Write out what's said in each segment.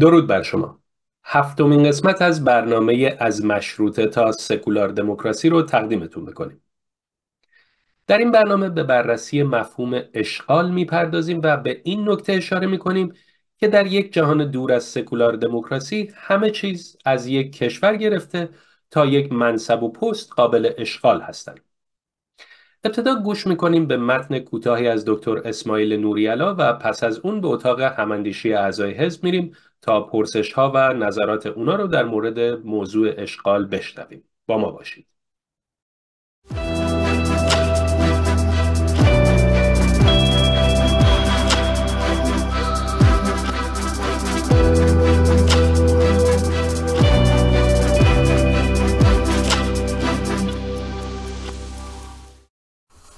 درود بر شما. هفتمین قسمت از برنامه از مشروطه تا سکولار دموکراسی رو تقدیمتون می‌کنیم در این برنامه به بررسی مفهوم اشغال می‌پردازیم و به این نکته اشاره می‌کنیم که در یک جهان دور از سکولار دموکراسی همه چیز از یک کشور گرفته تا یک منصب و پست قابل اشغال هستند. ابتدا گوش می‌کنیم به متن کوتاهی از دکتر اسماعیل نوریالا و پس از اون به اتاق هماندیشی اعضای حزب میریم تا پرسش ها و نظرات اونا رو در مورد موضوع اشغال بشنویم. با ما باشید.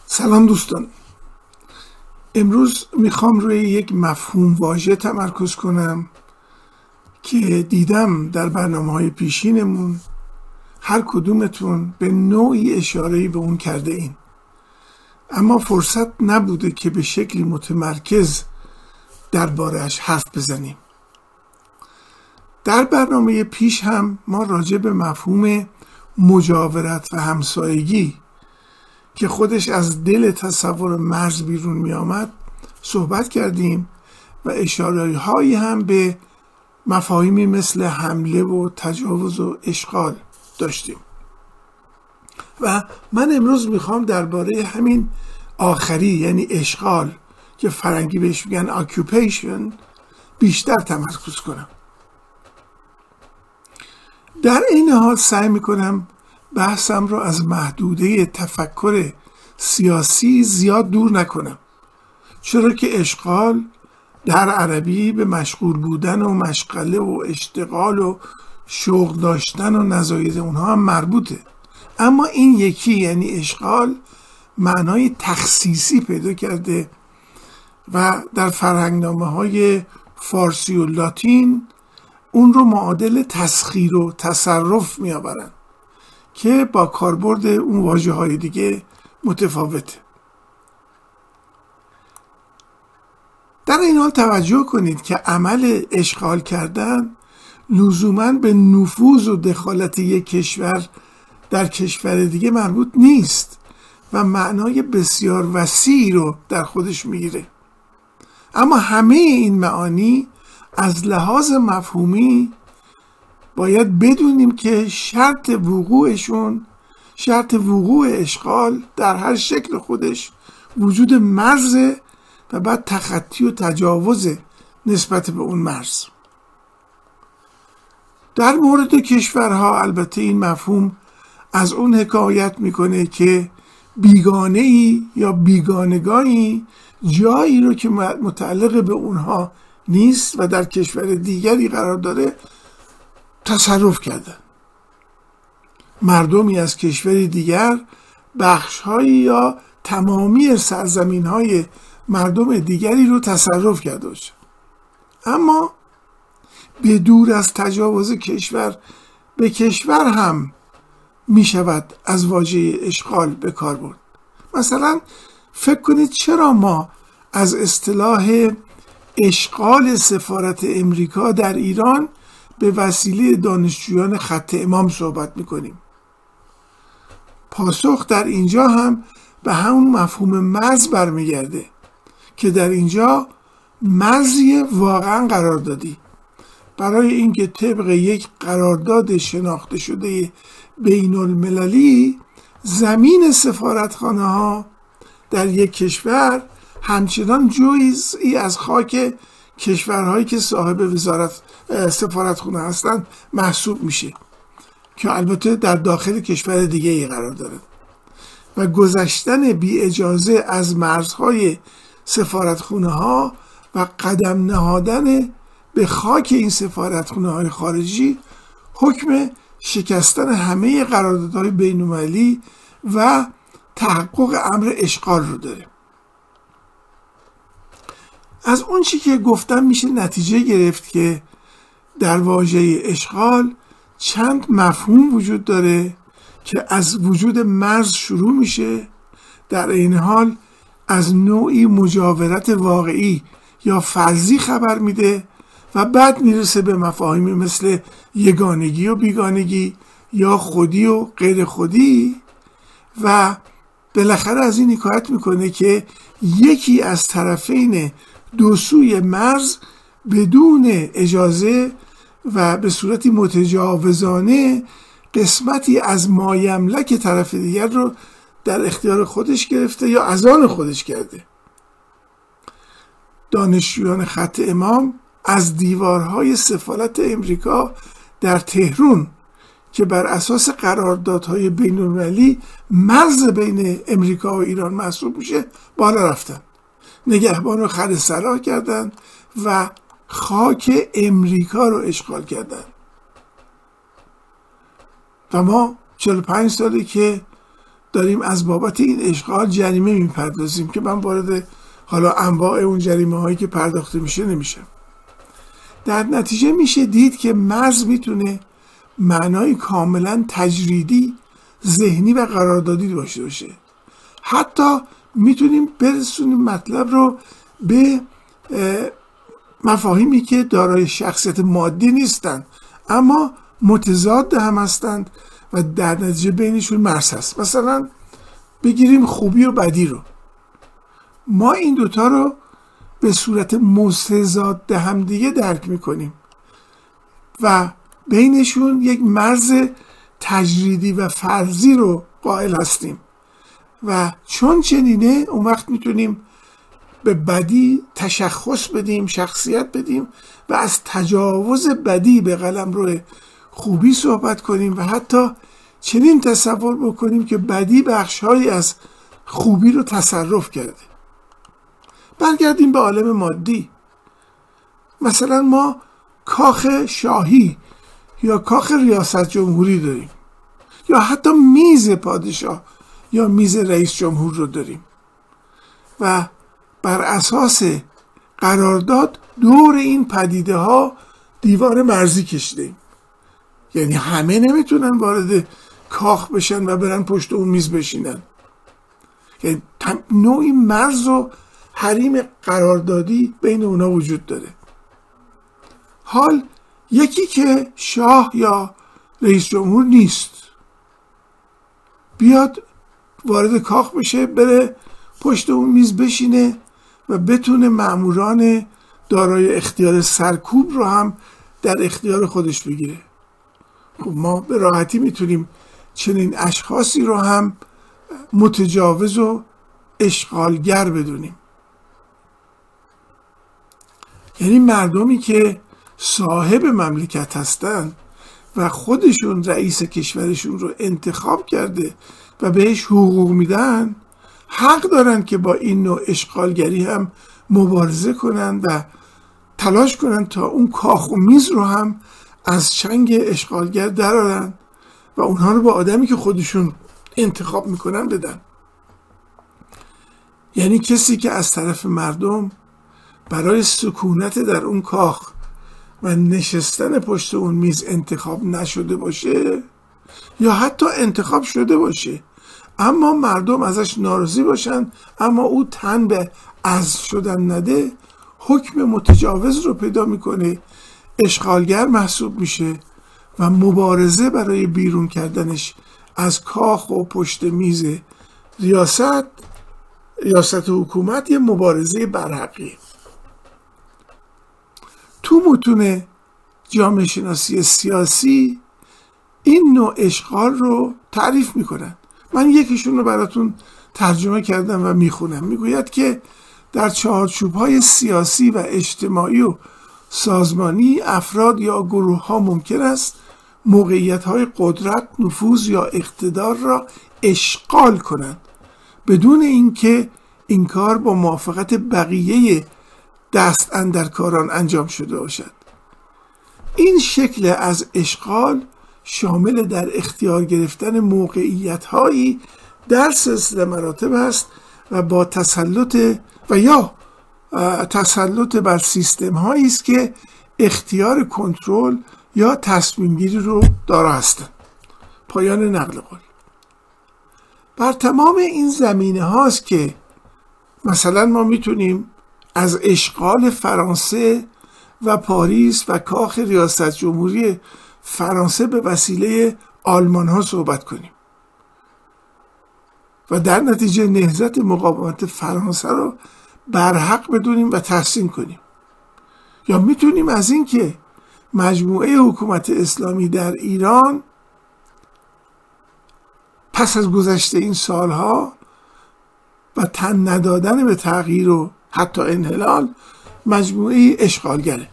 سلام دوستان. امروز می‌خوام روی یک مفهوم واژه تمرکز کنم. که دیدم در برنامه های پیشینمون هر کدومتون به نوعی اشاره به اون کرده این. اما فرصت نبوده که به شکلی متمرکز دربارهش حرف بزنیم. در برنامه پیش هم ما راجع به مفهوم مجاورت و همسایگی که خودش از دل تصور مرز بیرون می آمد صحبت کردیم و اشاره هایی هم به مفاهیمی مثل حمله و تجاوز و اشغال داشتیم. و من امروز می‌خوام درباره همین آخری یعنی اشغال که فرنگی بهش میگن اکیوپیشن بیشتر تمرکز کنم. در این حال سعی می‌کنم بحثم را از محدوده تفکر سیاسی زیاد دور نکنم. چرا که اشغال در عربی به مشغول بودن و مشغله و اشتغال و شوق داشتن و نظایر اونها هم مربوطه. اما این یکی یعنی اشغال معنای تخصیصی پیدا کرده و در فرهنگنامه های فارسی و لاتین اون رو معادل تسخیر و تصرف می آورن که با کاربرد اون واجه های دیگه متفاوته. در این حال توجه کنید که عمل اشغال کردن لزوما به نفوذ و دخالت یک کشور در کشور دیگه مربوط نیست و معنای بسیار وسیعی رو در خودش می‌گیره. اما همه این معانی از لحاظ مفهومی باید بدونیم که شرط وقوعشون شرط وقوع اشغال در هر شکل خودش وجود مرز و بعد تخطی و تجاوز نسبت به اون مرز. در مورد کشورها البته این مفهوم از اون حکایت می‌کنه که بیگانه ای یا بیگانگانی جایی رو که متعلق به اونها نیست و در کشور دیگری قرار داره تصرف کردن مردمی از کشور دیگر بخشهایی یا تمامی سرزمین های مردم دیگری رو تصرف کرده باشه. اما به دور از تجاوز کشور به کشور هم می شود از واژه اشغال به کار برد. مثلا فکر کنید چرا ما از اصطلاح اشغال سفارت امریکا در ایران به وسیله دانشجویان خط امام صحبت می‌کنیم؟ پاسخ در اینجا هم به همون مفهوم مرز برمیگرده. که در اینجا مرزی واقعا قرار دادی. برای اینکه طبق یک قرارداد شناخته شده بین المللی زمین سفارتخانه ها در یک کشور همچنان جزئی از خاک کشورهایی که صاحب وزارت سفارتخونه هستند محسوب میشه که البته در داخل کشور دیگه ای قرار داره. و گذشتن بی اجازه از مرزهای سفارتخونه ها و قدم نهادن به خاک این سفارتخونه های خارجی حکم شکستن همه قراردادهای بینالمللی و تحقق امر اشغال رو داره. از اون چی که گفتم میشه نتیجه گرفت که در واژه اشغال چند مفهوم وجود داره که از وجود مرز شروع میشه. در این حال از نوعی مجاورت واقعی یا فرضی خبر میده و بعد می‌رسه به مفاهیمی مثل یگانگی و بیگانگی یا خودی و غیر خودی و بالاخره از این حکایت می‌کنه که یکی از طرفین دو سوی مرز بدون اجازه و به صورتی متجاوزانه قسمتی از مایملک طرف دیگر رو در اختیار خودش گرفته یا از آن خودش کرده. دانشجویان خط امام از دیوارهای سفارت امریکا در تهرون که بر اساس قراردادهای بین المللی مرز بین امریکا و ایران محسوب میشه بالا رفتن. نگهبان رو خر سرا کردن و خاک امریکا رو اشغال کردن. و ما 45 ساله که داریم از بابت این اشغال جریمه می‌پردازیم که من وارد حالا انواع اون جریمه هایی که پرداخته میشه نمیشم. در نتیجه میشه دید که مرز می‌تونه معنای کاملا تجریدی ذهنی و قراردادی داشته باشه. حتی می‌تونیم برسونیم مطلب رو به مفاهیمی که دارای شخصیت مادی نیستند اما متضاد هم هستند و در نتیجه بینشون مرز هست. مثلا بگیریم خوبی و بدی رو. ما این دوتا رو به صورت مستزاد همدیگه درک می‌کنیم. و بینشون یک مرز تجریدی و فرضی رو قائل هستیم. و چون چنینه اون وقت می‌تونیم به بدی تشخص بدیم شخصیت بدیم و از تجاوز بدی به قلم روی خوبی صحبت کنیم و حتی چنین تصور بکنیم که بدی بخشهایی از خوبی رو تصرف کرده برگردیم به عالم مادی. مثلا ما کاخ شاهی یا کاخ ریاست جمهوری داریم یا حتی میز پادشاه یا میز رئیس جمهور رو داریم و بر اساس قرارداد دور این پدیده ها دیوار مرزی کشیده یعنی همه نمی‌تونن وارد کاخ بشن و برن پشت اون میز بشینن. یعنی نوعی مرز و حریم قراردادی بین اونا وجود داره. حال یکی که شاه یا رئیس جمهور نیست. بیاد وارد کاخ بشه بره پشت اون میز بشینه و بتونه معموران دارای اختیار سرکوب رو هم در اختیار خودش بگیره. خب ما به راحتی می‌تونیم چنین اشخاصی رو هم متجاوز و اشغالگر بدونیم. یعنی مردمی که صاحب مملکت هستند و خودشون رئیس کشورشون رو انتخاب کرده و بهش حقوق میدن حق دارن که با این نوع اشغالگری هم مبارزه کنند و تلاش کنند تا اون کاخ و میز رو هم از چنگ اشغالگر درارن و اونها رو با آدمی که خودشون انتخاب می‌کنن بدن. یعنی کسی که از طرف مردم برای سکونت در اون کاخ و نشستن پشت اون میز انتخاب نشده باشه یا حتی انتخاب شده باشه اما مردم ازش ناراضی باشن اما او تن به از شدن نده حکم متجاوز رو پیدا می‌کنه اشغالگر محسوب میشه و مبارزه برای بیرون کردنش از کاخ و پشت میز ریاست ریاست حکومت یه مبارزه برحقی. تو متون جامعه شناسی سیاسی این نوع اشغال رو تعریف می‌کنن. من یکیشون رو براتون ترجمه کردم و می‌خونم. می‌گوید که در چهارچوب های سیاسی و اجتماعی و سازمانی افراد یا گروه ها ممکن است موقعیت های قدرت نفوذ یا اقتدار را اشغال کنند. بدون اینکه این کار با موافقت بقیه دست اندرکاران انجام شده باشد. این شکل از اشغال شامل در اختیار گرفتن موقعیت هایی در سلسله مراتب است و با تسلط و یا تسلط بر سیستم هایی است که اختیار کنترل یا تصمیم گیری رو دارا هستند پایان نقل قول. بر تمام این زمینه هاست که مثلا ما می‌تونیم از اشغال فرانسه و پاریس و کاخ ریاست جمهوری فرانسه به وسیله آلمان ها صحبت کنیم. و در نتیجه نهزت مقاومت فرانسه رو برحق بدونیم و تحسین کنیم. یا می‌تونیم از اینکه مجموعه حکومت اسلامی در ایران پس از گذشته این سالها و تن ندادن به تغییر و حتی انحلال مجموعه اشغالگره.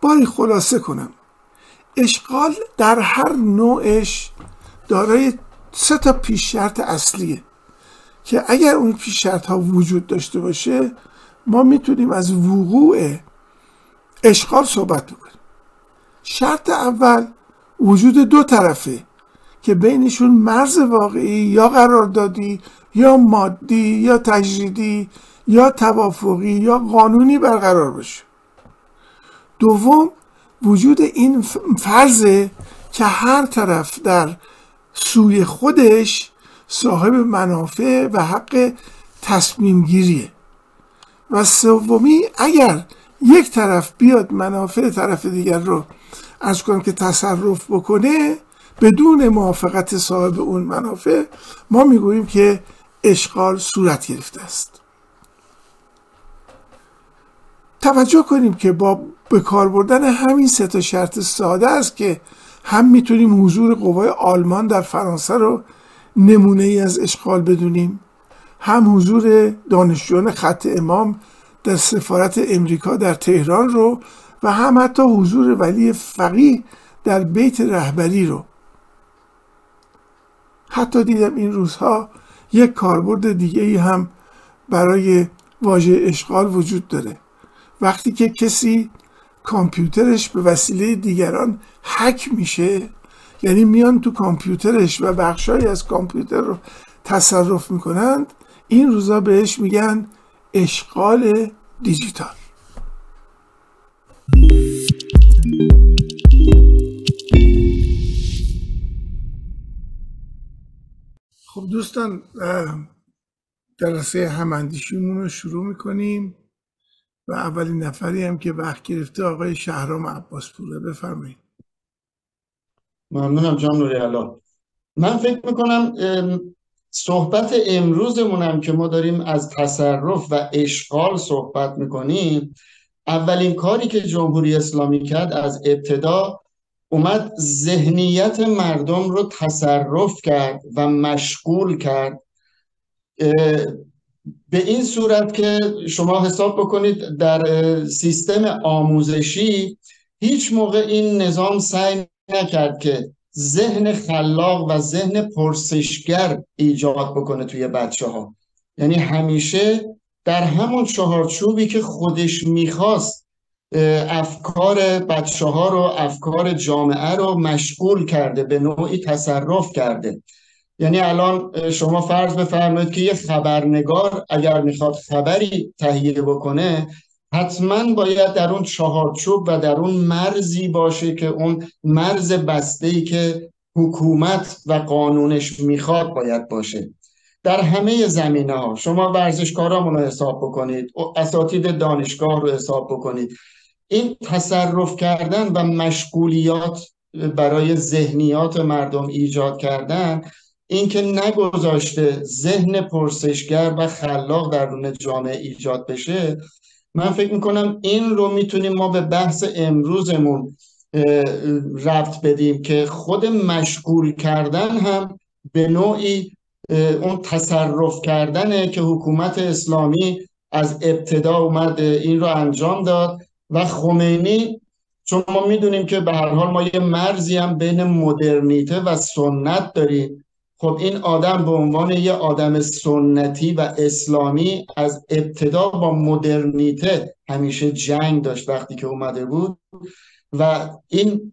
باری خلاصه کنم. اشغال در هر نوعش دارای سه تا پیش شرط اصلیه. که اگر اون پیش شرط ها وجود داشته باشه ما می‌تونیم از وقوع اشغال صحبت بکنیم شرط اول وجود دو طرفه که بینشون مرز واقعی یا قراردادی یا مادی یا تجریدی یا توافقی یا قانونی برقرار باشه. دوم وجود این فرضه که هر طرف در سوی خودش صاحب منافع و حق تصمیم گیریه و سومی اگر یک طرف بیاد منافع طرف دیگر رو از کنم که تصرف بکنه بدون موافقت صاحب اون منافع ما می‌گوییم که اشغال صورت گرفته است. توجه کنیم که با به کار بردن همین سه تا شرط ساده است که هم می‌تونیم حضور قوای آلمان در فرانسه رو نمونه ای از اشغال بدونیم. هم حضور دانشجویان خط امام در سفارت امریکا در تهران رو و هم حتی حضور ولی فقیه در بیت رهبری رو. حتی دیدم این روزها یک کاربرد دیگه ای هم برای واژه اشغال وجود داره. وقتی که کسی کامپیوترش به وسیله دیگران هک میشه یعنی میان تو کامپیوترش و بخشهایی از کامپیوتر رو تصرف می‌کنند این روزا بهش میگن اشغال دیجیتال. خب دوستان جلسه هماندیشیمون رو شروع می‌کنیم و اولین نفری هم که وقت گرفته آقای شهرام عباس پوره بفرمایید. ممنونم جان نوری من فکر می‌کنم صحبت امروزمونم که ما داریم از تصرف و اشغال صحبت می‌کنیم اولین کاری که جمهوری اسلامی کرد از ابتدا اومد ذهنیت مردم رو تصرف کرد و مشغول کرد. به این صورت که شما حساب بکنید در سیستم آموزشی هیچ موقع این نظام سعی نکرد که ذهن خلاق و ذهن پرسشگر ایجاد بکنه توی بچه ها یعنی همیشه در همون چهارچوبی که خودش می‌خواست افکار بچه ها رو افکار جامعه رو مشغول کرده به نوعی تصرف کرده. یعنی الان شما فرض بفرمایید که یه خبرنگار اگر می‌خواد خبری تهیه بکنه حتما باید در اون چهارچوب و در اون مرزی باشه که اون مرز بسته ای که حکومت و قانونش می‌خواد باید باشه. در همه زمینه ها شما ورزشکارامون رو حساب بکنید اساتید دانشگاه رو حساب بکنید. این تصرف کردن و مشغولیات برای ذهنیات مردم ایجاد کردن اینکه نگذاشته ذهن پرسشگر و خلاق درون جامعه ایجاد بشه من فکر می‌کنم این رو می‌تونیم ما به بحث امروزمون ربط بدیم که خود مشغول کردن هم به نوعی اون تصرف کردنه که حکومت اسلامی از ابتدا اومد این رو انجام داد. و خمینی چون ما می‌دونیم که به هر حال ما یه مرزی هم بین مدرنیته و سنت داریم. خب این آدم به عنوان یه آدم سنتی و اسلامی از ابتدا با مدرنیته همیشه جنگ داشت وقتی که اومده بود و این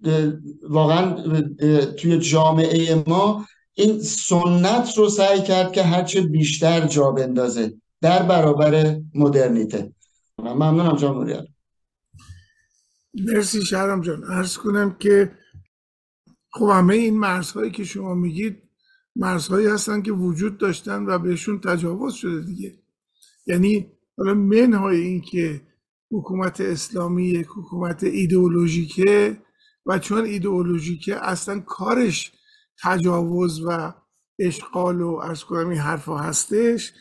واقعا توی جامعه ما این سنت رو سعی کرد که هرچه بیشتر جا بندازه در برابر مدرنیته. ممنونم موریال مرسی شهرام جان. ارز کنم که خب همه این مرزهایی که شما میگید مرزهایی هستن که وجود داشتن و بهشون تجاوز شده دیگه. یعنی حالا منهای این که حکومت اسلامی یک حکومت ایدئولوژیکه و چون ایدئولوژیکه اصلا کارش تجاوز و اشغال و ارز کنم این حرفا هستش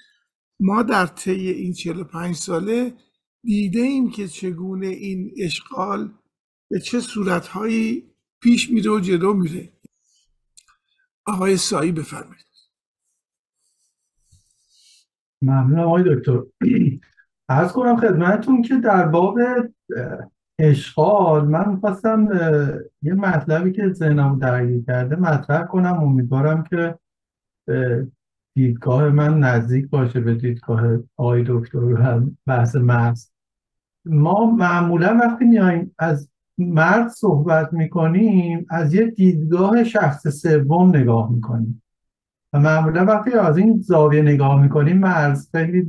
ما در طی این 45 ساله دیده ایم که چگونه این اشغال به چه صورتهایی پیش میره و جلو میره. آقای سایی بفرمایید. ممنون آقای دکتر. از کنم خدمتون که در باب اشغال من می‌خواستم یه مطلبی که ذهنم درگیر کرده مطرح کنم. امیدوارم که دیدگاه من نزدیک باشه به دیدگاه آقای دکتر و بحث مرز ما معمولا وقتی میایم از مرد صحبت می‌کنیم از یه دیدگاه شخص سوم نگاه می‌کنیم. و معمولا وقتی از این زاویه نگاه می‌کنیم مرز خیلی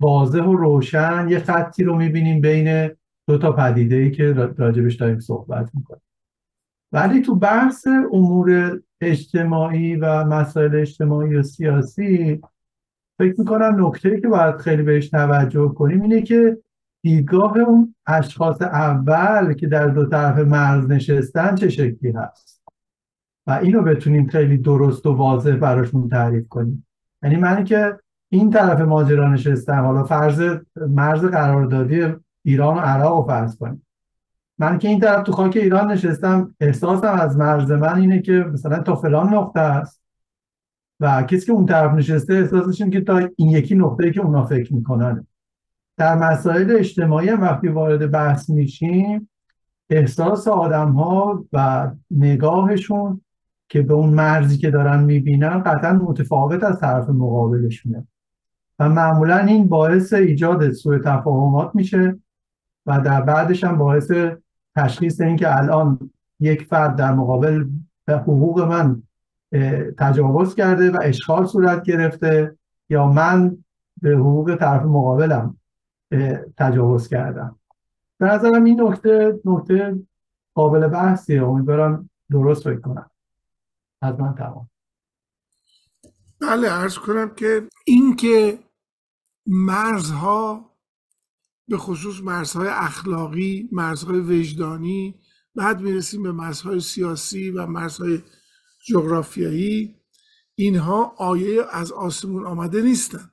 واضح و روشن یه خطی رو می‌بینیم بین دو تا پدیده ای که راجبش داریم صحبت می‌کنیم. ولی تو بحث امور اجتماعی و مسائل اجتماعی و سیاسی فکر می‌کنم نکته که باید خیلی بهش توجه کنیم اینه که دیدگاه اون اشخاص اول که در دو طرف مرز نشستن چه شکلی هست؟ و اینو بتونیم خیلی درست و واضح براشون تعریف کنیم. یعنی من که این طرف ماجرا نشستم حالا فرض مرز قراردادی ایران و عراق رو فرض کنیم. من که این طرف تو خاک ایران نشستم احساسم از مرز من اینه که مثلا تا فلان نقطه است و کسی که اون طرف نشسته احساسش اینه که تا این یکی نقطه که اونا فکر می‌کنن. در مسائل اجتماعی هم وقتی وارد بحث میشیم احساس آدم ها و نگاهشون که به اون مرزی که دارن می‌بینن قطعا متفاوت از طرف مقابلشونه. و معمولا این باعث ایجاد سوء تفاهمات میشه و در بعدش هم باعث تشخیص اینکه الان یک فرد در مقابل به حقوق من تجاوز کرده و اشغال صورت گرفته یا من به حقوق طرف مقابلم. تجاوز کردم به نظرم این نکته نکته قابل بحثیه. امیدوارم درست فکر کنم. از من تمام. بله ارز کنم که این که مرزها به خصوص مرزهای اخلاقی مرزهای وجدانی بعد می‌رسیم به مرزهای سیاسی و مرزهای جغرافیایی اینها آیه از آسمون آمده نیستن.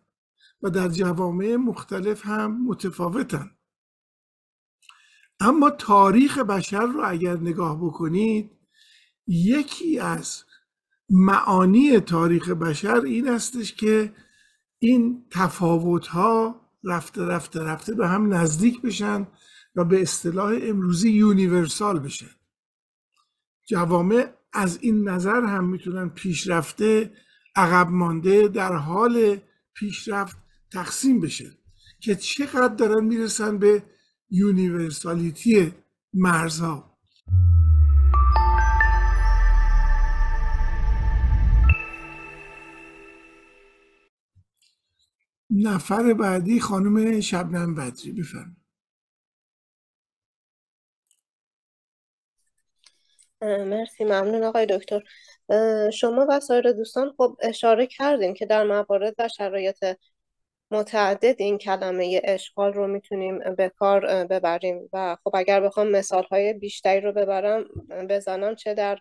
و در جوامع مختلف هم متفاوتن. اما تاریخ بشر رو اگر نگاه بکنید یکی از معانی تاریخ بشر این استش که این تفاوت ها رفته رفته رفته به هم نزدیک بشن و به اصطلاح امروزی یونیورسال بشن. جوامع از این نظر هم می‌تونن پیشرفته عقب مانده در حال پیشرفت تقسیم بشه که چقدر دارن می‌رسن به یونیورسالیتی مرزها. نفر بعدی خانم شبنم بدری بفرم مرسی ممنون آقای دکتر. شما و سایر دوستان خب اشاره کردیم که در موارد و شرایط متعدد این کلمه اشغال رو می‌تونیم به کار ببریم. و خب اگر بخوام مثال های بیشتری رو ببرم بزنم چه در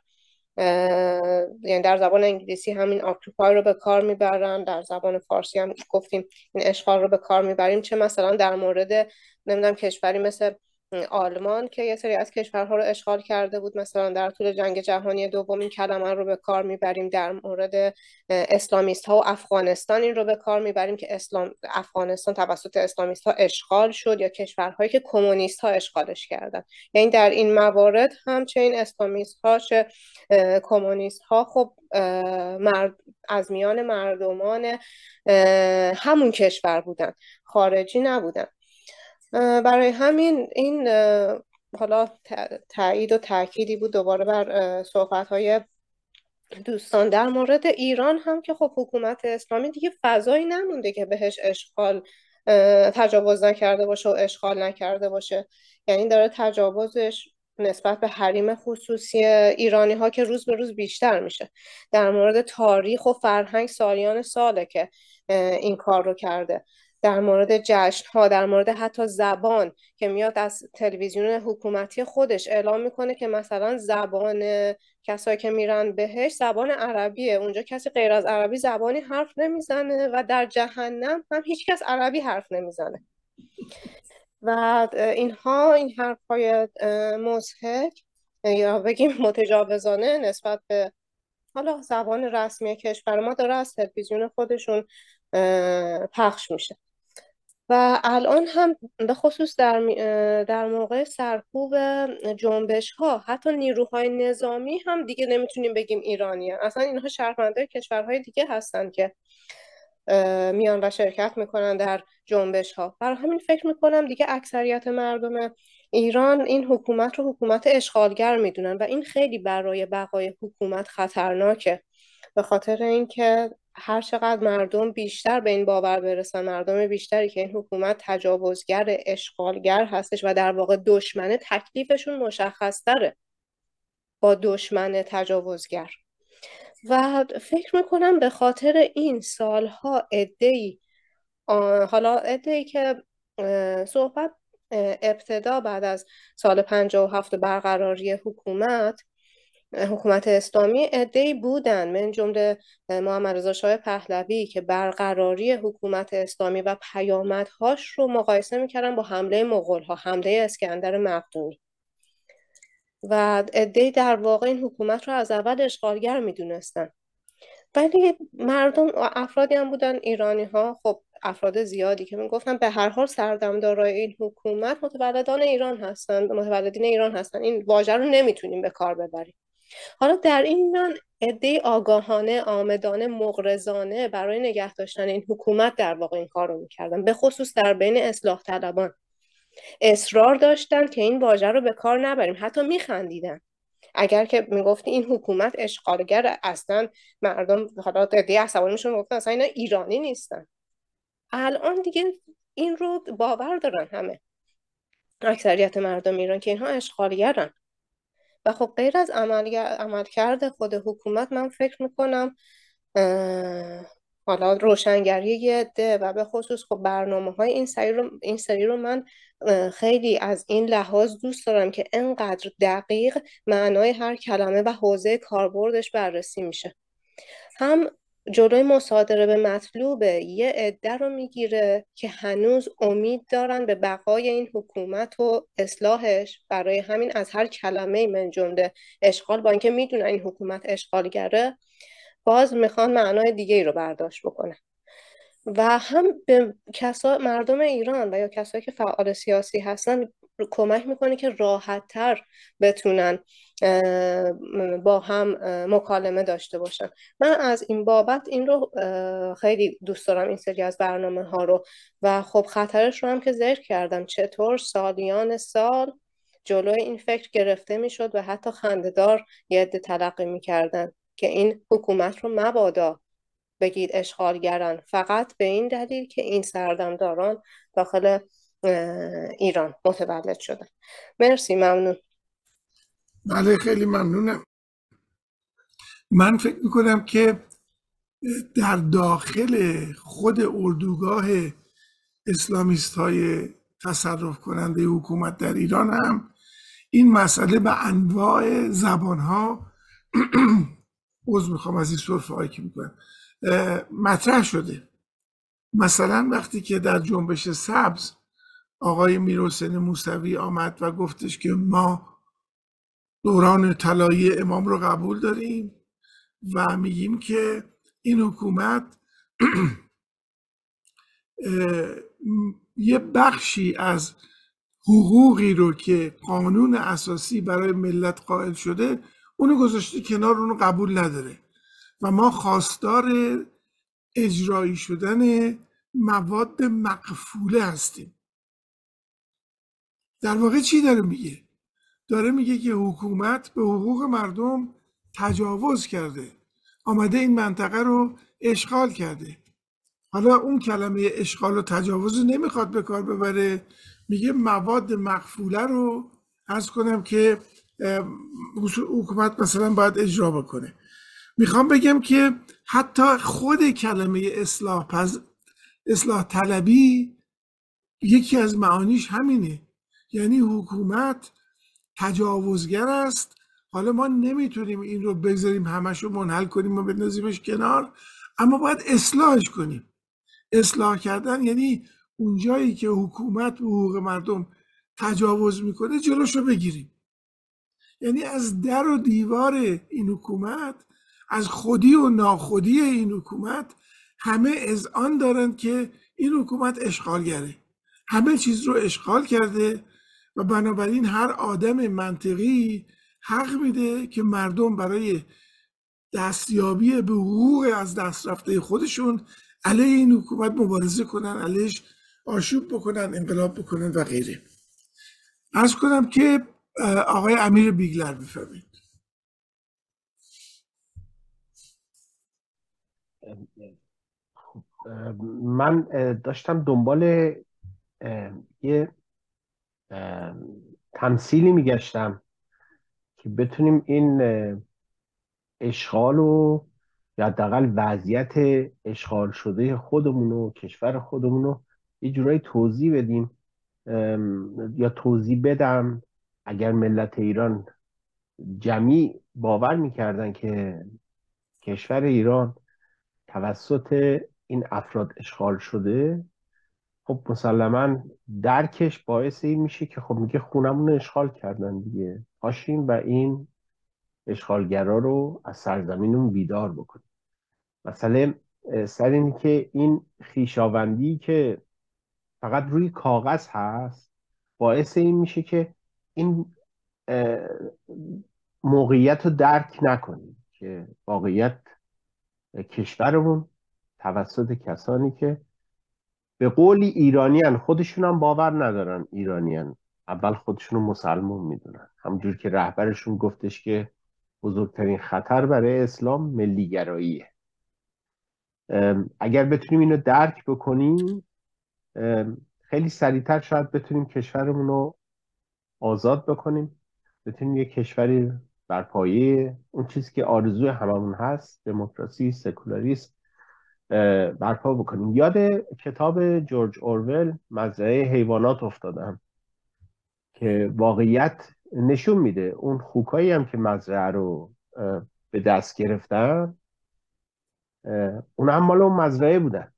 یعنی در زبان انگلیسی همین آکوپای رو به کار می‌برن در زبان فارسی هم گفتیم این اشغال رو به کار می‌بریم. چه مثلا در مورد نمی‌دونم کشوری مثل آلمان که یه سری از کشورها رو اشغال کرده بود. مثلا در طول جنگ جهانی دوم این کلمه رو به کار می‌بریم. در مورد اسلامیست ها و افغانستان این رو به کار می‌بریم که اسلام افغانستان توسط اسلامیست ها اشغال شد یا کشورهایی که کمونیست ها اشغالش کردن. یعنی در این موارد هم چه این اسلامیست ها چه کمونیست ها خب مرد از میان مردمان همون کشور بودن. خارجی نبودن. برای همین این حالا تایید و تاکیدی بود دوباره بر صحبت های دوستان. در مورد ایران هم که خب حکومت اسلامی دیگه فضایی نمونده که بهش اشغال تجاوز نکرده باشه و اشغال نکرده باشه. یعنی داره تجاوزش نسبت به حریم خصوصی ایرانی ها که روز به روز بیشتر میشه. در مورد تاریخ و فرهنگ سالیان ساله که این کار رو کرده. در مورد جشن ها در مورد حتی زبان که میاد از تلویزیون حکومتی خودش اعلام می‌کنه که مثلا زبان کسایی که میرن بهش زبان عربیه. اونجا کسی غیر از عربی زبانی حرف نمی‌زنه و در جهنم هم هیچ کس عربی حرف نمی‌زنه. و اینها این حرف های مزهک یا بگیم متجاوزانه نسبت به حالا زبان رسمی کشور ما داره از تلویزیون خودشون پخش میشه. و الان هم به خصوص در, در موقع سرکوب جنبش ها حتی نیروهای نظامی هم دیگه نمی‌تونیم بگیم ایرانی هم. اصلا اینها شهروندهای کشورهای دیگه هستن که میان و شرکت می‌کنن در جنبش ها برای همین فکر می‌کنم دیگه اکثریت مردم ایران این حکومت رو حکومت اشغالگر می‌دونن و این خیلی برای بقای حکومت خطرناکه به خاطر اینکه هر چقدر مردم بیشتر به این باور برسن مردم بیشتری که این حکومت تجاوزگر اشغالگر هستش و در واقع دشمنه تکلیفشون مشخص داره با دشمن تجاوزگر. و فکر می‌کنم به خاطر این سالها ادهی حالا ادهی که صحبت ابتدا بعد از سال 57 برقراری حکومت حکومت اسلامی عدهای بودن. من جمله محمد رضا شاه پهلوی که برقراری حکومت اسلامی و پیامدهاش رو مقایسه می‌کردن با حمله مغول ها حمله اسکندر مقدونی. و عدهای در واقع این حکومت رو از اول اشغالگر می‌دونستن. ولی مردم و افرادی هم بودن ایرانی ها خب افراد زیادی که می‌گفتن به هر حال سردمدارای این حکومت متولدان ایران هستن متولدین ایران هستن. این واژه رو نمی‌تونیم به کار ببریم. حالا در این میان عده آگاهانه آمدانه مغرزانه برای نگه داشتن این حکومت در واقع این کار رو می‌کردن به خصوص در بین اصلاح طلبان. اصرار داشتن که این واژه رو به کار نبریم. حتی میخندیدن. اگر که می‌گفتی این حکومت اشغالگر اصلا مردم حالا عده عصبانی میشون گفتن اصلا اینا ایرانی نیستن. الان دیگه این رو باور دارن همه. اکثریت مردم ایران که اینها اشغالگرن. و خب غیر از عمل کرده خود حکومت من فکر می‌کنم حالا روشنگری یه ده و به خصوص خب برنامه های این سری رو, این سری رو من خیلی از این لحاظ دوست دارم که انقدر دقیق معنای هر کلمه و حوزه کاربردش بررسی میشه. هم جلوی مصادره به مطلوب یه عده رو می‌گیره که هنوز امید دارن به بقای این حکومت و اصلاحش. برای همین از هر کلمه من جمله اشغال با اینکه می‌دونن این حکومت اشغالگره باز می‌خوان معنای دیگه ای رو برداشت بکنه و هم به کسا مردم ایران و یا کسایی که فعال سیاسی هستن کمک می‌کنه که راحت تر بتونن با هم مکالمه داشته باشن. من از این بابت این رو خیلی دوست دارم این سری از برنامه ها رو. و خب خطرش رو هم که ذکر کردم. چطور سالیان سال جلوی این فکر گرفته می‌شد و حتی خندهدار یه عده تلقی می‌کردن که این حکومت رو مبادا بگید اشغالگرن فقط به این دلیل که این سردمداران داخل ایران متولد شدن. مرسی ممنون. بله خیلی ممنونم. من فکر می‌کنم که در داخل خود اردوگاه اسلامیست های تصرف کننده حکومت در ایران هم این مسئله به انواع زبان ها می‌خوام از این صرف که می‌کنم. مطرح شده. مثلا وقتی که در جنبش سبز آقای میرحسین موسوی آمد و گفتش که ما دوران طلایی امام رو قبول داریم و میگیم که این حکومت یه بخشی از حقوقی رو که قانون اساسی برای ملت قائل شده اونو گذاشته کنار اونو قبول نداره. و ما خواستار اجرایی شدن مواد مقفوله هستیم. در واقع چی داره میگه؟ داره میگه که حکومت به حقوق مردم تجاوز کرده. آمده این منطقه رو اشغال کرده. حالا اون کلمه اشغال و تجاوز نمی‌خواد به کار ببره. میگه مواد مقفوله رو از کنم که حکومت مثلا باید اجرا بکنه. می‌خوام بگم که حتی خود کلمه اصلاح پز... اصلاح طلبی یکی از معانیش همینه. یعنی حکومت تجاوزگر است. حالا ما نمی‌تونیم این رو بذاریم همش رو منحل کنیم و بندازیمش کنار اما باید اصلاحش کنیم. اصلاح کردن یعنی اونجایی که حکومت به حقوق مردم تجاوز می‌کنه جلوش رو بگیریم. یعنی از در و دیوار این حکومت از خودی و ناخودی این حکومت همه از آن دارند که این حکومت اشغالگره. همه چیز رو اشغال کرده و بنابراین هر آدم منطقی حق میده که مردم برای دستیابی به حقوق از دست رفته خودشون علیه این حکومت مبارزه کنن علیهش آشوب بکنن انقلاب بکنن و غیره. از کنم که آقای امیر بیگلر بفرمید من داشتم دنبال یه تمثیلی میگشتم که بتونیم این اشغال و یا حداقل وضعیت اشغال شده خودمون و کشور خودمون رو یه جورایی توضیح بدیم. یا توضیح بدم اگر ملت ایران جمعی باور می‌کردن که کشور ایران توسط این افراد اشغال شده. خب مسلما درکش باعث این میشه که خب میگه خونمون اشغال کردن دیگه. پاشیم و این اشغالگرا رو از سرزمینمون بیدار بکنیم. مثلا سر این که این خیشاوندی که فقط روی کاغذ هست باعث این میشه که این موقعیت رو درک نکنیم که واقعیت کشورمون توسط کسانی که به قولی ایرانیان خودشون هم باور ندارن ایرانیان. اول خودشون رو مسلمون می‌دونن. همجور که رهبرشون گفتش که بزرگترین خطر برای اسلام ملیگراییه. اگر بتونیم اینو درک بکنیم خیلی سریعتر شاید بتونیم کشورمون رو آزاد بکنیم. بتونیم یه کشوری بر پایه اون چیزی که آرزوی هممون هست دموکراسی سکولاریسم. برپا بکنیم. یاد کتاب جورج اورول مزرعه حیوانات افتادم که واقعیت نشون میده. اون خوکایی هم که مزرعه رو به دست گرفتن اون هم مال اون مزرعه بودن.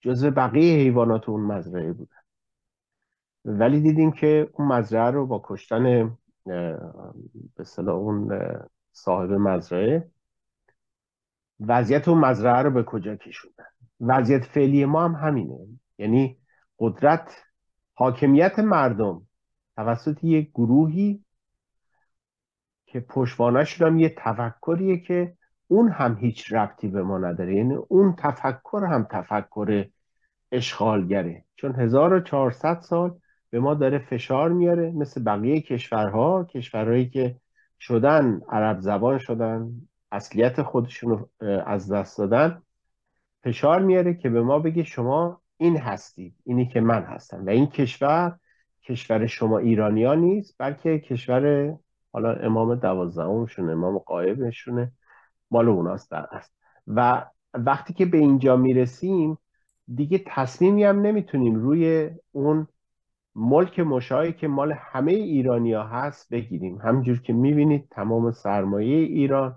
جزو بقیه حیوانات اون مزرعه بودن. ولی دیدیم که اون مزرعه رو با کشتن به اون صاحب مزرعه وضعیت اون مزرعه رو به کجا کشوندن؟ وضعیت فعلی ما هم همینه. یعنی قدرت حاکمیت مردم توسط یک گروهی که پشوانش هم یه تفکریه که اون هم هیچ ربطی به ما نداره. یعنی اون تفکر هم تفکر اشغالگره. چون 1400 سال به ما داره فشار میاره مثل بقیه کشورها کشورهایی که شدن عرب زبان شدن اصلیت خودشون رو از دست دادن فشار میاره که به ما بگه شما این هستید اینی که من هستم. و این کشور کشور شما ایرانیا نیست بلکه کشور حالا امام دوازدهمشون امام قایبشونه مال اوناست در است و وقتی که به اینجا می‌رسیم دیگه تصمیمی هم نمی‌تونیم روی اون ملک مشاهی که مال همه ایرانیا هست بگیریم. همینجور که می‌بینید تمام سرمایه ایران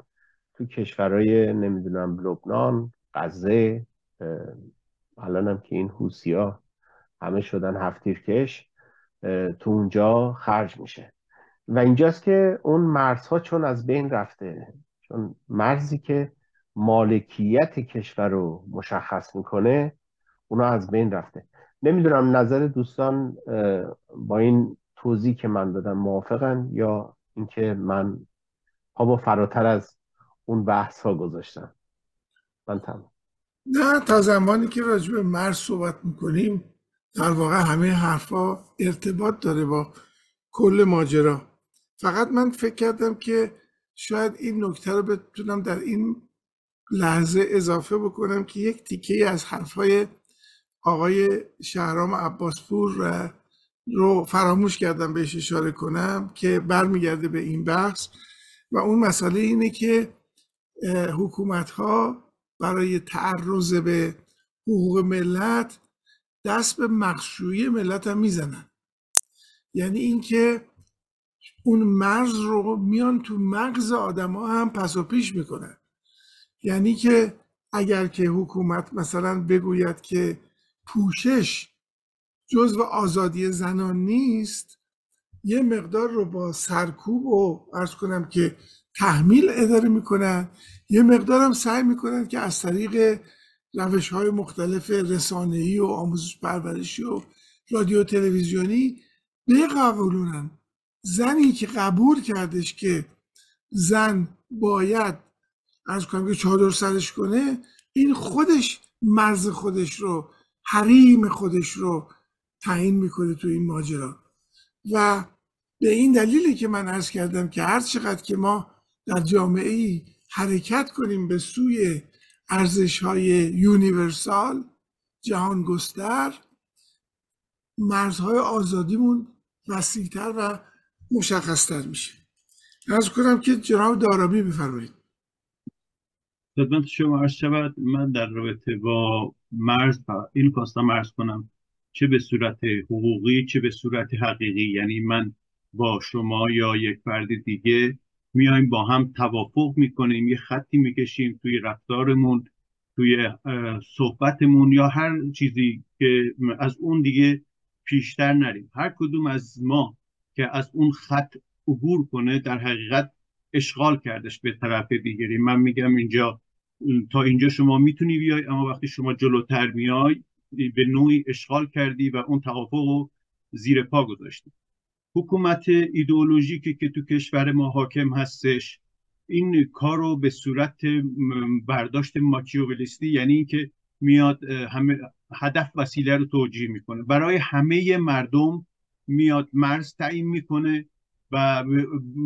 تو کشورهای نمی‌دونم لبنان غزه الان هم که این ها همه شدن هفتیرکش تو اونجا خرج میشه. و اینجاست که اون مرزها چون از بین رفته چون مرزی که مالکیت کشور رو مشخص می‌کنه اونا از بین رفته. نمی‌دونم نظر دوستان با این توضیح که من دادم موافقن یا اینکه من با فراتر از اون بحث ها گذاشتم من تمام. نه تا زمانی که راجع به مرز صحبت می‌کنیم در واقع همه حرفا ارتباط داره با کل ماجرا. فقط من فکر کردم که شاید این نکته رو بتونم در این لحظه اضافه بکنم که یک تیکه از حرفای آقای شهرام عباسپور رو فراموش کردم بهش اشاره کنم که برمیگرده به این بحث. و اون مسئله اینه که حکومت ها برای تعرض به حقوق ملت دست به مخشویی ملت هم می‌زنن. یعنی اینکه اون مرز رو میان تو مغز آدما هم پس و پیش می‌کنن. یعنی که اگر که حکومت مثلا بگوید که پوشش جزو آزادی زنان نیست یه مقدار رو با سرکوب و ارز کنم که تحمیل اداره می‌کنن یه مقدار هم سعی می‌کنن که از طریق روش های مختلف رسانه‌ای و آموزش پرورشی و رادیو تلویزیونی بقبولونن. زنی که قبول کردش که زن باید از کنم که چادر سرش کنه این خودش مرز خودش رو حریم خودش رو تعیین می‌کنه تو این ماجرا. و به این دلیلی که من عرض کردم که هر چقدر که ما در جامعه ای حرکت کنیم به سوی ارزش های یونیورسال جهان گستر مرزهای آزادیمون وسیعتر و مشخصتر میشه. از کنم که جناب دارابی بفرمایید. خدمت شما عرض شود من در رابطه با مرز این خواستم مرز کنم چه به صورت حقوقی چه به صورت حقیقی. یعنی من با شما یا یک فرد دیگه میایم با هم توافق می‌کنیم یه خطی می‌کشیم توی رفتارمون توی صحبتمون یا هر چیزی که از اون دیگه پیشتر نریم. هر کدوم از ما که از اون خط عبور کنه در حقیقت اشغال کردش به طرف دیگری. من میگم اینجا تا اینجا شما می‌تونی بیای اما وقتی شما جلوتر میای به نوعی اشغال کردی و اون توافق رو زیر پا گذاشتی. حکومت ایدئولوژیکی که تو کشور ما حاکم هستش این کار رو به صورت برداشت ماکیوولیستی یعنی اینکه میاد همه هدف وسیله رو توجیه می‌کنه. برای همه مردم میاد مرز تعیین می‌کنه و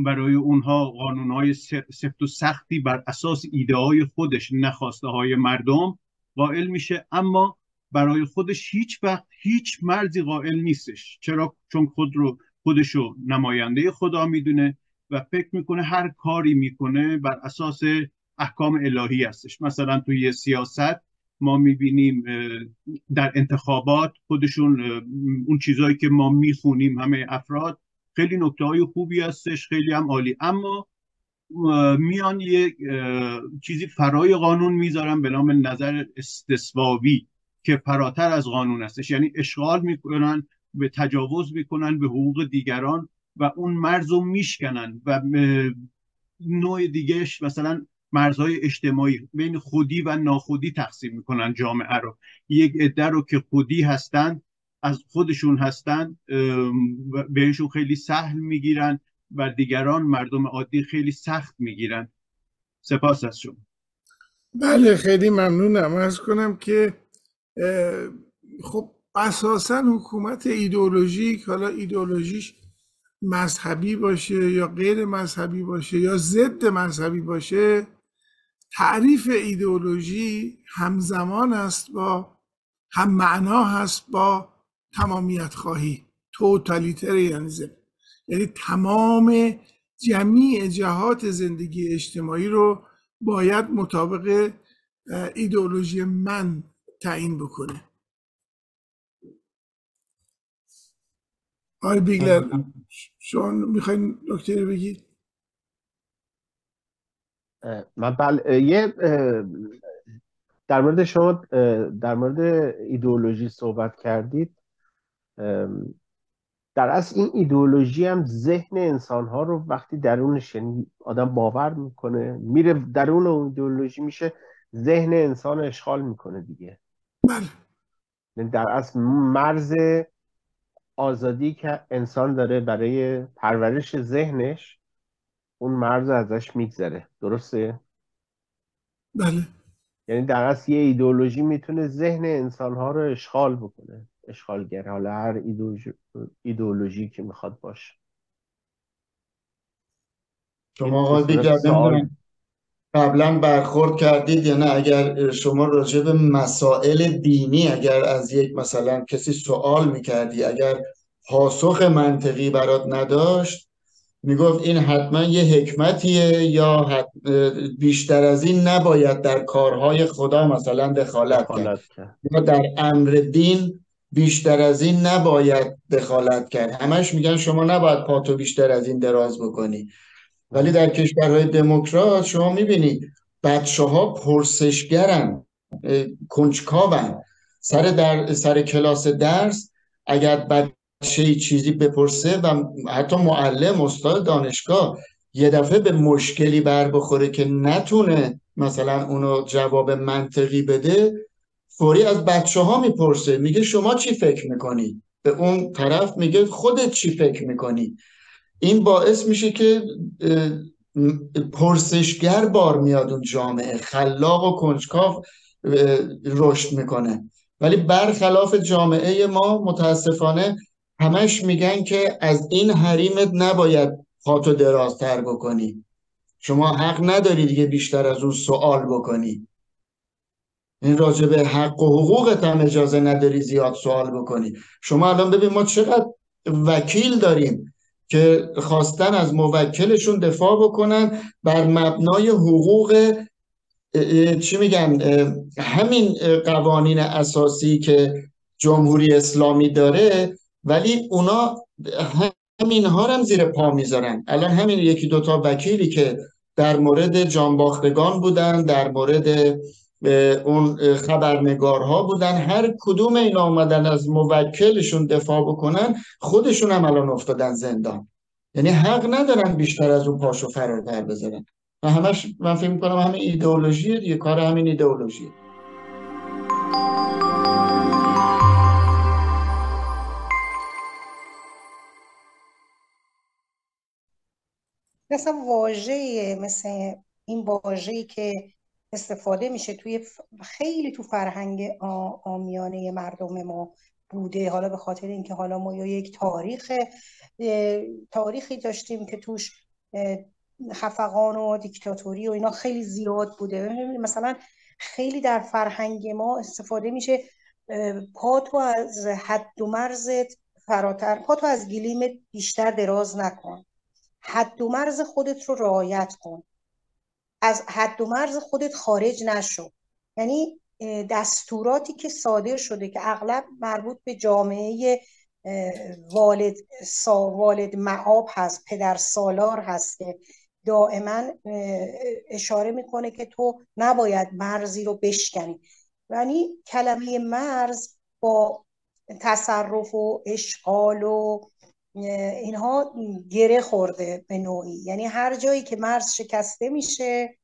برای اونها قانون های سفت و سختی بر اساس ایده های خودش نخواسته های مردم قائل میشه. اما برای خودش هیچ وقت هیچ مرزی قائل نیستش. چرا؟ چون خود رو خودشو نماینده خدا می‌دونه و فکر می‌کنه هر کاری می‌کنه بر اساس احکام الهی هستش. مثلا توی سیاست ما می‌بینیم در انتخابات خودشون اون چیزهایی که ما می‌خونیم همه افراد خیلی نکته های خوبی هستش خیلی هم عالی. اما میان یک چیزی فرای قانون می‌ذارن به نام نظر استثوابی که فراتر از قانون هستش. یعنی اشغال می‌کنن به تجاوز می‌کنن به حقوق دیگران و اون مرز رو میشکنن و نوع دیگهش مثلا مرزهای اجتماعی بین خودی و ناخودی تقسیم می‌کنن جامعه رو. یک عده رو که خودی هستن از خودشون هستن بهشون خیلی سهل می‌گیرن و دیگران مردم عادی خیلی سخت می‌گیرن. سپاس از شما. بله خیلی ممنونم. از کنم که خب اساسا حکومت ایدئولوژیک حالا ایدئولوژیش مذهبی باشه یا غیر مذهبی باشه یا ضد مذهبی باشه تعریف ایدئولوژی همزمان است با هم معنا هست با تمامیت خواهی توتالیتریانیزم یعنی تمام جمیع جهات زندگی اجتماعی رو باید مطابق ایدئولوژی من تعیین بکنه. آقای بیگلر شما می‌خواین نکته بگید؟ من بله یه در مورد شما در مورد ایدئولوژی صحبت کردید. در اصل این ایدئولوژی هم ذهن انسان ها رو وقتی درونش یعنی آدم باور می‌کنه میره درون اون ایدئولوژی میشه ذهن انسان اشغال می‌کنه دیگه. بله. یعنی در اصل مرز آزادی که انسان داره برای پرورش ذهنش اون مرز ازش میگذره. درسته؟ بله. یعنی در اصل یه ایدئولوژی می‌تونه ذهن انسان ها رو اشغال بکنه. اشغالگر. حالا هر ایدئولوژی که می‌خواد باشه. شما آقای قبلا برخورد کردید یا نه؟ اگر شما راجع به مسائل دینی اگر از یک مثلا کسی سوال می‌کردی اگر پاسخ منطقی برات نداشت می‌گفت این حتما یه حکمتیه یا بیشتر از این نباید در کارهای خدا مثلا دخالت, دخالت کرد. یا در امر دین بیشتر از این نباید دخالت کرد. همش میگن شما نباید پاتو بیشتر از این دراز بکنی. ولی در کشورهای دموکرات شما می‌بینید بچه ها پرسشگرن کنجکاون. سر, در سر کلاس درس اگر بچه چیزی بپرسه و حتی معلم استاد دانشگاه یه دفعه به مشکلی بر بخوره که نتونه مثلا اونو جواب منطقی بده فوری از بچه ها می‌پرسه. میگه شما چی فکر می‌کنی؟ به اون طرف میگه خودت چی فکر می‌کنی؟ این باعث میشه که پرسشگر بار میاد اون جامعه. خلاق و کنجکاو رشد می‌کنه. ولی برخلاف جامعه ما متاسفانه همش میگن که از این حریمت نباید خاطو درازتر بکنی. شما حق نداری دیگه بیشتر از اون سوال بکنی. این راجع به حق و حقوقت هم اجازه نداری زیاد سوال بکنی. شما الان ببین ما چقدر وکیل داریم. که خواستن از موکلشون دفاع بکنن بر مبنای حقوق چی میگن همین قوانین اساسی که جمهوری اسلامی داره ولی اونا همین ها هم زیر پا می‌ذارن. الان همین یکی دوتا وکیلی که در مورد جانباختگان بودن در مورد اون خبرنگارها بودن هر کدوم اینا آمدن از موکلشون دفاع بکنن خودشون هم الان افتادن زندان. یعنی حق ندارن بیشتر از اون پاشو فراتر بذارن. و همش من فکر می‌کنم همین ایدئولوژیه دیگه کار همین ایدئولوژیه مثلا واژه مثل این واژه‌ای که استفاده میشه توی خیلی تو فرهنگ آمیانه مردم ما بوده. حالا به خاطر اینکه حالا ما یا یک تاریخ تاریخی داشتیم که توش خفقان و دیکتاتوری و اینا خیلی زیاد بوده. مثلا خیلی در فرهنگ ما استفاده میشه پاتو از حد و مرزت فراتر پاتو از گلیمت بیشتر دراز نکن. حد و مرز خودت رو رعایت کن. از حد و مرز خودت خارج نشو. یعنی دستوراتی که صادر شده که اغلب مربوط به جامعه والد سا والد معاب هست پدر سالار هست که دائما اشاره می‌کنه که تو نباید مرزی رو بشکنی. یعنی کلمه مرز با تصرف و اشغال و اینها گره خورده به نوعی. یعنی هر جایی که مرز شکسته میشه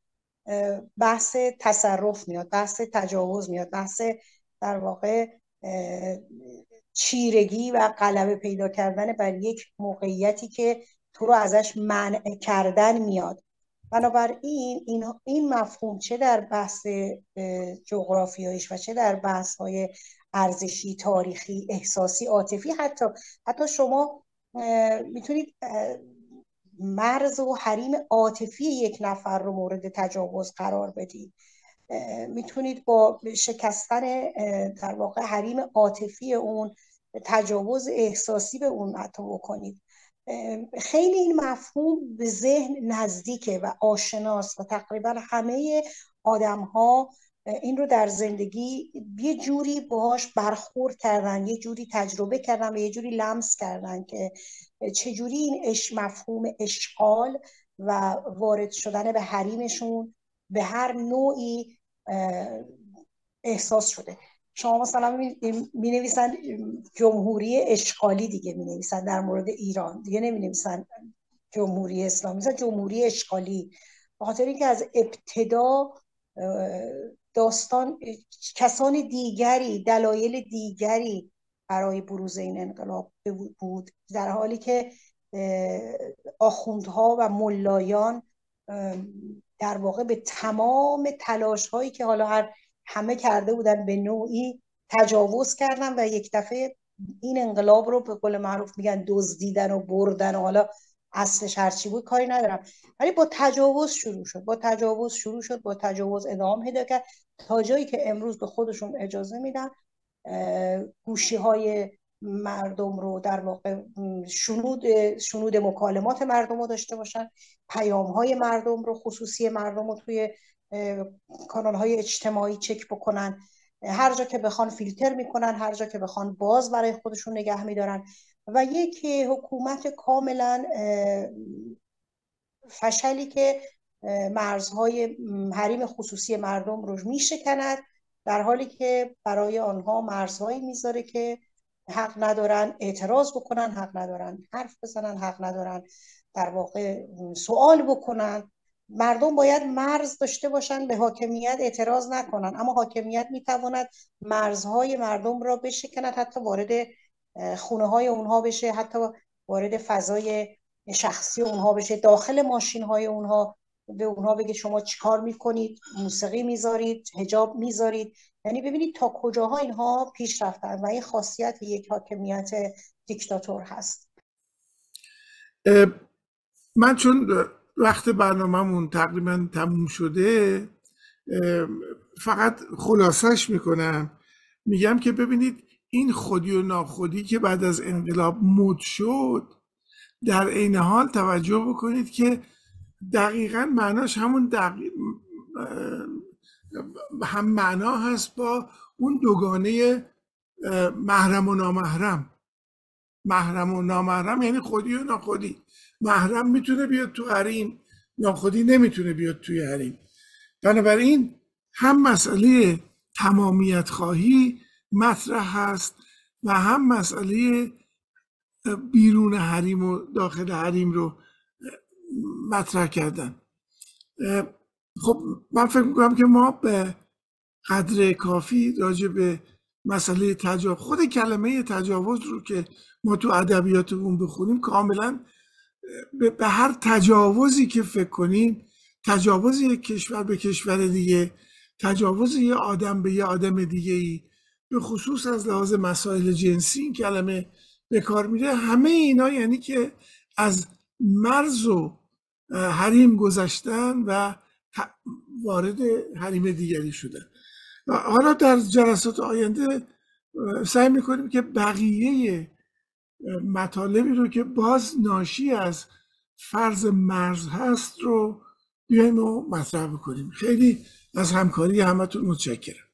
بحث تصرف میاد بحث تجاوز میاد بحث در واقع چیرگی و غلبه پیدا کردن بر یک موقعیتی که تو رو ازش منع کردن میاد. بنابراین این, این مفهوم چه در بحث جغرافیاییش و چه در بحث های ارزشی تاریخی احساسی عاطفی حتی حتی شما می‌تونید مرز و حریم عاطفی یک نفر رو مورد تجاوز قرار بدید. می‌تونید با شکستن در واقع حریم عاطفی اون تجاوز احساسی به اون حتی بکنید. خیلی این مفهوم به ذهن نزدیکه و آشناس و تقریبا همه آدم ها این رو در زندگی یه جوری باهاش برخورد کردن یه جوری تجربه کردن و یه جوری لمس کردن که چجوری این اش مفهوم اشغال و وارد شدن به حریمشون به هر نوعی احساس شده. شما مثلا می نویسن جمهوری اشغالی دیگه می نویسن در مورد ایران. دیگه نمی نویسن جمهوری اسلامی مثلا جمهوری اشغالی. خاطر اینکه از ابتدا داستان کسان دیگری دلایل دیگری برای بروز این انقلاب بود. در حالی که آخوندها و ملایان در واقع به تمام تلاش هایی که حالا هر همه کرده بودن به نوعی تجاوز کردن و یک دفعه این انقلاب رو به قول معروف میگن دزدیدن و بردن و حالا اصلش هرچی بود کاری ندارم. ولی با تجاوز شروع شد. با تجاوز شروع شد با تجاوز ادامه پیدا کرد. تا جایی که امروز به خودشون اجازه میدن گوشی های مردم رو در واقع شنود شنود مکالمات مردم رو داشته باشن. پیام های مردم رو خصوصی مردم رو توی کانال های اجتماعی چک بکنن. هر جا که بخوان فیلتر می‌کنن هر جا که بخوان باز برای خودشون نگه میدارن. و یک حکومت کاملا فشلی که مرزهای حریم خصوصی مردم رو میشکند در حالی که برای آنها مرزهایی می‌ذاره که حق ندارن اعتراض بکنن حق ندارن حرف بزنن حق ندارن در واقع سوال بکنن. مردم باید مرز داشته باشن به حاکمیت اعتراض نکنن. اما حاکمیت می‌تواند مرزهای مردم را بشکند حتی وارد خونه های اونها بشه حتی وارد فضای شخصی اونها بشه داخل ماشین های اونها به اونها بگه شما چیکار می‌کنید؟ موسیقی می‌ذارید؟ هجاب می‌ذارید؟ یعنی ببینید تا کجاها اینها پیش رفتن و این خاصیت یک حاکمیت دیکتاتور هست. من چون وقت برنامهمون تقریبا تموم شده فقط خلاصش می‌کنم. میگم که ببینید این خودی و ناخودی که بعد از انقلاب مد شد در عین حال توجه بکنید که دقیقا معناش همون دقیق هم معنا هست با اون دوگانه محرم و نامحرم. محرم و نامحرم یعنی خودی و ناخودی. محرم می‌تونه بیاد تو حریم ناخودی نمی‌تونه بیاد توی حریم. بنابراین هم مسئله تمامیت خواهی مطرح هست و هم مسئله بیرون حریم و داخل حریم رو مطرح کردن. خب من فکر می‌کنم که ما به قدر کافی راجع به مسئله تجاوز خود کلمه تجاوز رو که ما تو ادبیاتمون بخونیم کاملا به هر تجاوزی که فکر کنیم تجاوز یک کشور به کشور دیگه تجاوز یه آدم به یه آدم دیگه ای به خصوص از لحاظ مسائل جنسی این کلمه به کار میره همه اینا یعنی که از مرز و حریم گذشتن و وارد حریم دیگری شدن. حالا در جلسات آینده سعی می‌کنیم که بقیه مطالبی رو که باز ناشی از فرض مرز هست رو بیایم و مطرح بکنیم. خیلی از همکاری همتون متشکرم.